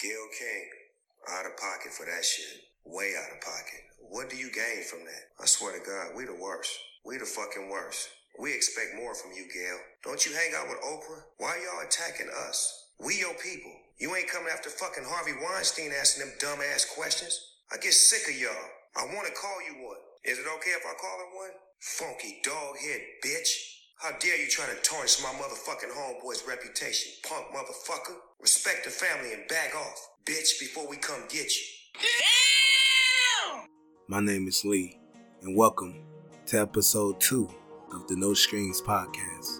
Gayle King, out of pocket for that shit. Way out of pocket. What do you gain from that? I swear to God, we the worst. We the fucking worst. We expect more from you, Gayle. Don't you hang out with Oprah? Why y'all attacking us? We your people. You ain't coming after fucking Harvey Weinstein asking them dumb ass questions. I get sick of y'all. I want to call you one. Is it okay if I call her one? Funky dog head bitch. How dare you try to tarnish my motherfucking homeboy's reputation, punk motherfucker? Respect the family and back off, bitch, before we come get you. My name is Lee, and welcome to episode two of the No Strings Podcast.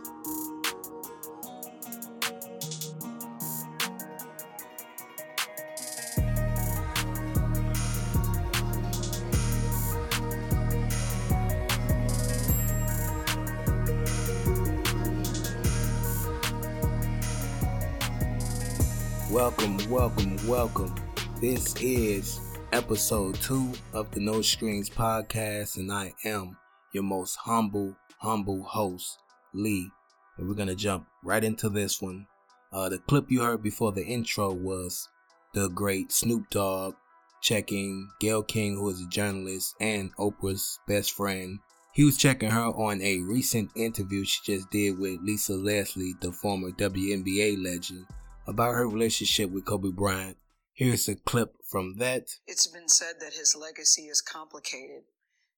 Welcome, welcome, welcome. This is episode two of the No Strings Podcast, and I am your most humble, humble host, Lee. And we're gonna jump right into this one. Uh, the clip you heard before the intro was the great Snoop Dogg checking Gayle King, who is a journalist and Oprah's best friend. He was checking her on a recent interview she just did with Lisa Leslie, the former WNBA legend, about her relationship with Kobe Bryant. Here's a clip from that. It's been said that his legacy is complicated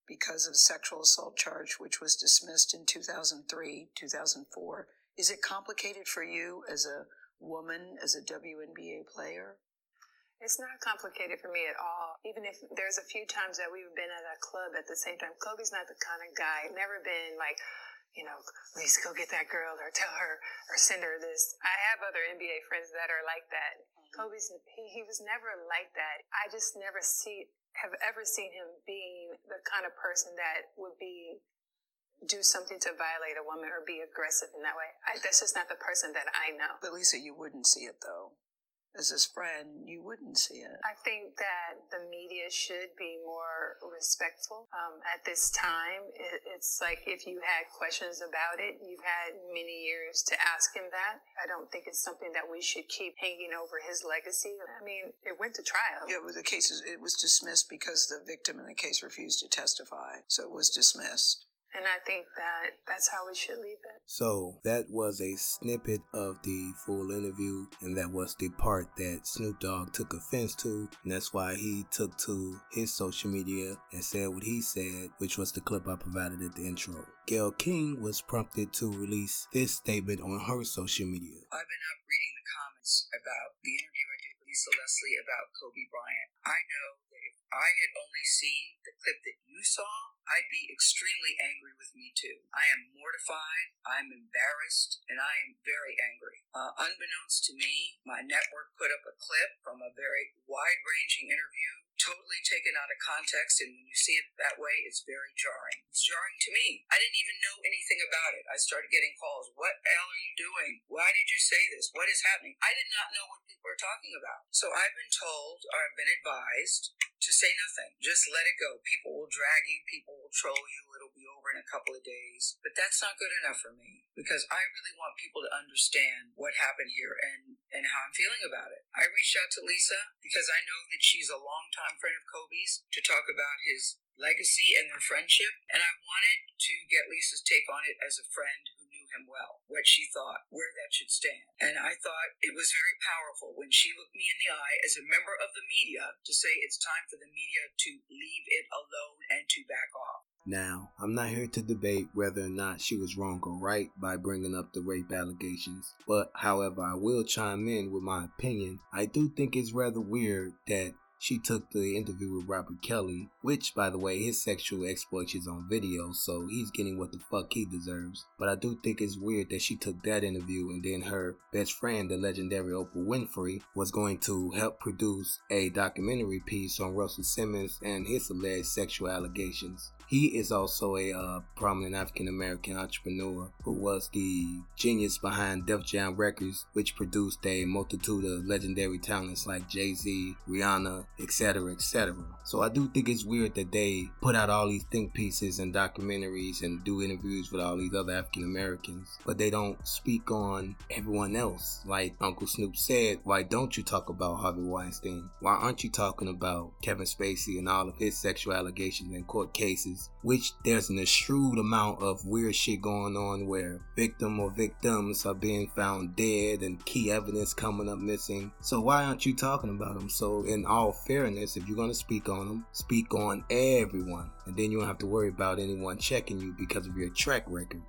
because of sexual assault charge, which was dismissed in 2003, 2004. Is it complicated for you as a woman, as a WNBA player? It's not complicated for me at all. Even if there's a few times that we've been at a club at the same time, Kobe's not the kind of guy, never been like, you know, please go get that girl or tell her or send her this. I have other NBA friends that are like that. Mm-hmm. Kobe's, he, he was never like that. I just never see, have ever seen him being the kind of person that would be, do something to violate a woman or be aggressive in that way. I, that's just not the person that I know. But Lisa, you wouldn't see it though. As his friend, you wouldn't see it. I think that the media should be more respectful. Um, at this time, it, it's like if you had questions about it, you've had many years to ask him that. I don't think it's something that we should keep hanging over his legacy. I mean, it went to trial. Yeah, well, the case is, it was dismissed because the victim in the case refused to testify, so it was dismissed. And I think that that's how we should leave it. So that was a snippet of the full interview, and that was the part that Snoop Dogg took offense to, and that's why he took to his social media and said what he said, which was the clip I provided at the intro. Gayle King was prompted to release this statement on her social media. I've been up reading the comments about the interview Lisa Leslie about Kobe Bryant. I know that if I had only seen the clip that you saw, I'd be extremely angry with me too. I am mortified, I'm embarrassed, and I am very angry. Uh, unbeknownst to me, my network put up a clip from a very wide ranging interview, totally taken out of context, and when you see it that way, it's very jarring. It's jarring to me. I didn't even know anything about it. I started getting calls. What the hell are you doing? Why did you say this? What is happening? I did not know what people were talking about. So I've been told, or I've been advised, to say nothing. Just let it go. People will drag you, people will troll you, it'll be over in a couple of days. But that's not good enough for me because I really want people to understand what happened here and, and how I'm feeling about it. I reached out to Lisa because I know that she's a longtime friend of Kobe's to talk about his legacy and their friendship. And I wanted to get Lisa's take on it as a friend who knew him well, what she thought, where that should stand. And I thought it was very powerful when she looked me in the eye as a member of the media to say it's time for the media to leave it alone and to back off. Now, I'm not here to debate whether or not she was wrong or right by bringing up the rape allegations, but however, I will chime in with my opinion. I do think it's rather weird that she took the interview with Robert Kelly, which, by the way, his sexual exploits is on video, so he's getting what the fuck he deserves. But I do think it's weird that she took that interview and then her best friend, the legendary Oprah Winfrey, was going to help produce a documentary piece on Russell Simmons and his alleged sexual allegations. He is also a uh, prominent African American entrepreneur who was the genius behind Def Jam Records, which produced a multitude of legendary talents like Jay Z, Rihanna, etc., etc. So I do think it's weird that they put out all these think pieces and documentaries and do interviews with all these other African Americans, but they don't speak on everyone else. Like Uncle Snoop said, why don't you talk about Harvey Weinstein? Why aren't you talking about Kevin Spacey and all of his sexual allegations and court cases? Which there's an shrewd amount of weird shit going on where victim or victims are being found dead and key evidence coming up missing. So why aren't you talking about them? So in all fairness, if you're to speak on them, speak on everyone. And then you don't have to worry about anyone checking you because of your track record.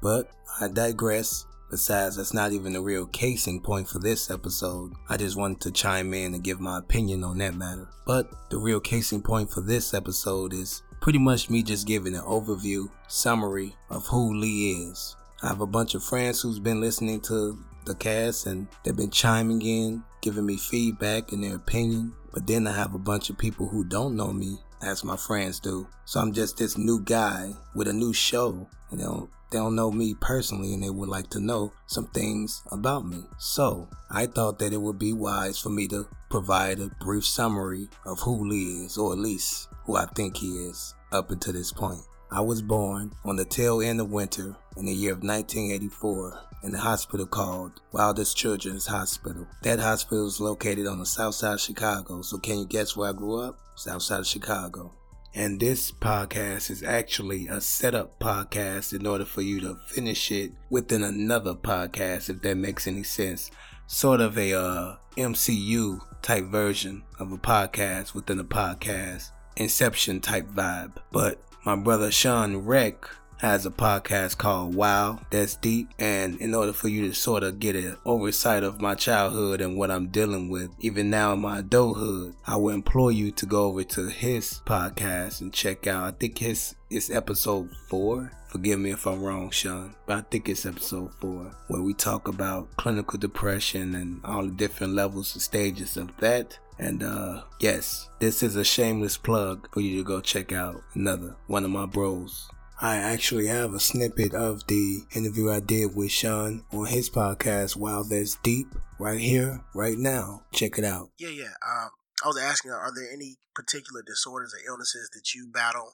But I digress. Besides, that's not even the real casing point for this episode. I just wanted to chime in and give my opinion on that matter. But the real casing point for this episode is pretty much me just giving an overview, summary of who Lee is. I have a bunch of friends who's been listening to the cast and they've been chiming in, giving me feedback and their opinion. But then I have a bunch of people who don't know me, as my friends do. So I'm just this new guy with a new show, and they don't they don't know me personally and they would like to know some things about me. So I thought that it would be wise for me to provide a brief summary of who Lee is, or at least who I think he is up until this point. I was born on the tail end of winter in the year of 1984 in the hospital called Wildest Children's Hospital. That hospital is located on the south side of Chicago. So can you guess where I grew up? South side of Chicago. And this podcast is actually a setup podcast in order for you to finish it within another podcast, if that makes any sense. Sort of a uh, MCU type version of a podcast within a podcast, Inception type vibe. But my brother Sean Reck has a podcast called Wow, That's Deep. And in order for you to sort of get an oversight of my childhood and what I'm dealing with, even now in my adulthood, I would implore you to go over to his podcast and check out. I think his is episode four. Forgive me if I'm wrong, Sean, but I think it's episode four where we talk about clinical depression and all the different levels and stages of that. And uh yes, this is a shameless plug for you to go check out another one of my bros. I actually have a snippet of the interview I did with Sean on his podcast, Wow That's Deep, right here, right now. Check it out. Yeah, yeah. Um, I was asking, are there any particular disorders or illnesses that you battle?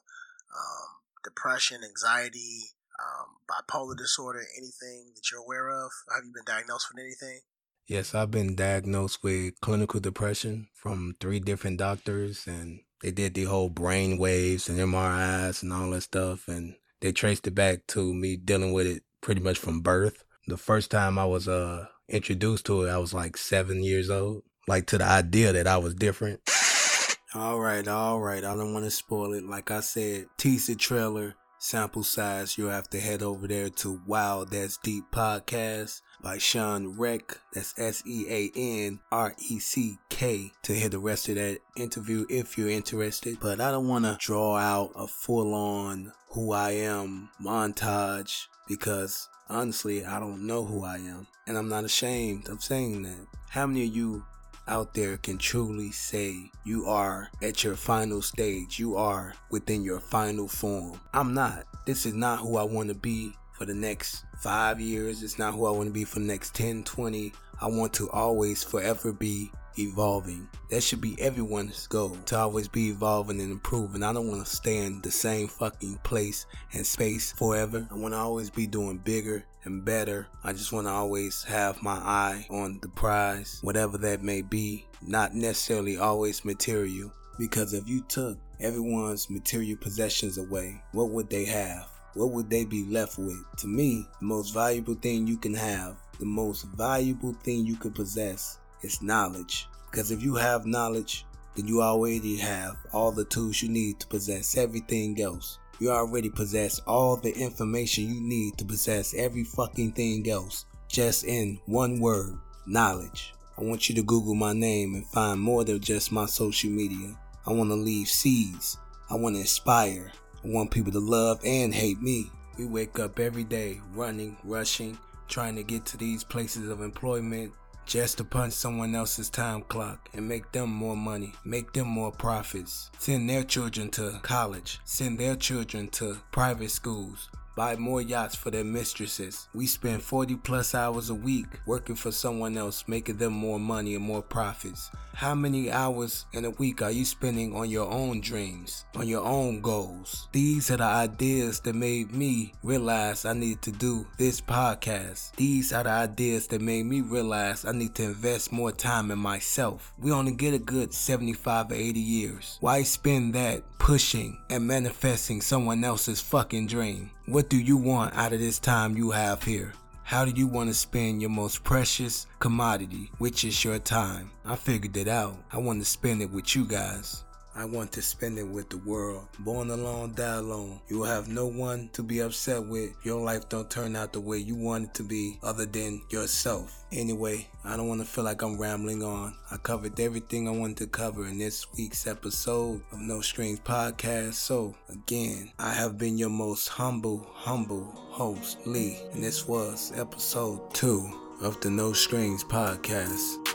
Um, depression, anxiety, um, bipolar disorder, anything that you're aware of? Have you been diagnosed with anything? Yes, I've been diagnosed with clinical depression from three different doctors, and they did the whole brain waves and MRIs and all that stuff, and they traced it back to me dealing with it pretty much from birth. The first time I was uh introduced to it, I was like seven years old, like to the idea that I was different. All right, all right. I don't want to spoil it. Like I said, teaser trailer sample size, you'll have to head over there to Wow That's Deep Podcast by Sean Reck. That's S E A N R E C K to hear the rest of that interview if you're interested. But I don't want to draw out a full on who I am montage because honestly, I don't know who I am. And I'm not ashamed of saying that. How many of you out there can truly say you are at your final stage. You are within your final form. I'm not. This is not who I want to be for the next five years. It's not who I want to be for the next 10, 20. I want to always forever be evolving. That should be everyone's goal to always be evolving and improving. I don't want to stay in the same fucking place and space forever. I want to always be doing bigger and better. I just want to always have my eye on the prize, whatever that may be, not necessarily always material. Because if you took everyone's material possessions away, what would they have? What would they be left with? To me, the most valuable thing you can have, the most valuable thing you can possess is knowledge. Because if you have knowledge, then you already have all the tools you need to possess everything else. You already possess all the information you need to possess every fucking thing else. Just in one word knowledge. I want you to Google my name and find more than just my social media. I want to leave seeds. I want to inspire. I want people to love and hate me. We wake up every day running, rushing, trying to get to these places of employment just to punch someone else's time clock and make them more money, make them more profits, send their children to college, send their children to private schools, buy more yachts for their mistresses. We spend 40 plus hours a week working for someone else, making them more money and more profits. How many hours in a week are you spending on your own dreams, on your own goals? These are the ideas that made me realize I need to do this podcast. These are the ideas that made me realize I need to invest more time in myself. We only get a good 75 or 80 years. Why spend that pushing and manifesting someone else's fucking dream? What do you want out of this time you have here? How do you want to spend your most precious commodity, which is your time? I figured it out. I want to spend it with you guys. I want to spend it with the world. Born alone, die alone. You will have no one to be upset with. Your life don't turn out the way you want it to be other than yourself. Anyway, I don't want to feel like I'm rambling on. I covered everything I wanted to cover in this week's episode of No Strings Podcast. So, again, I have been your most humble, humble host, Lee, and this was episode two of the No Strings Podcast.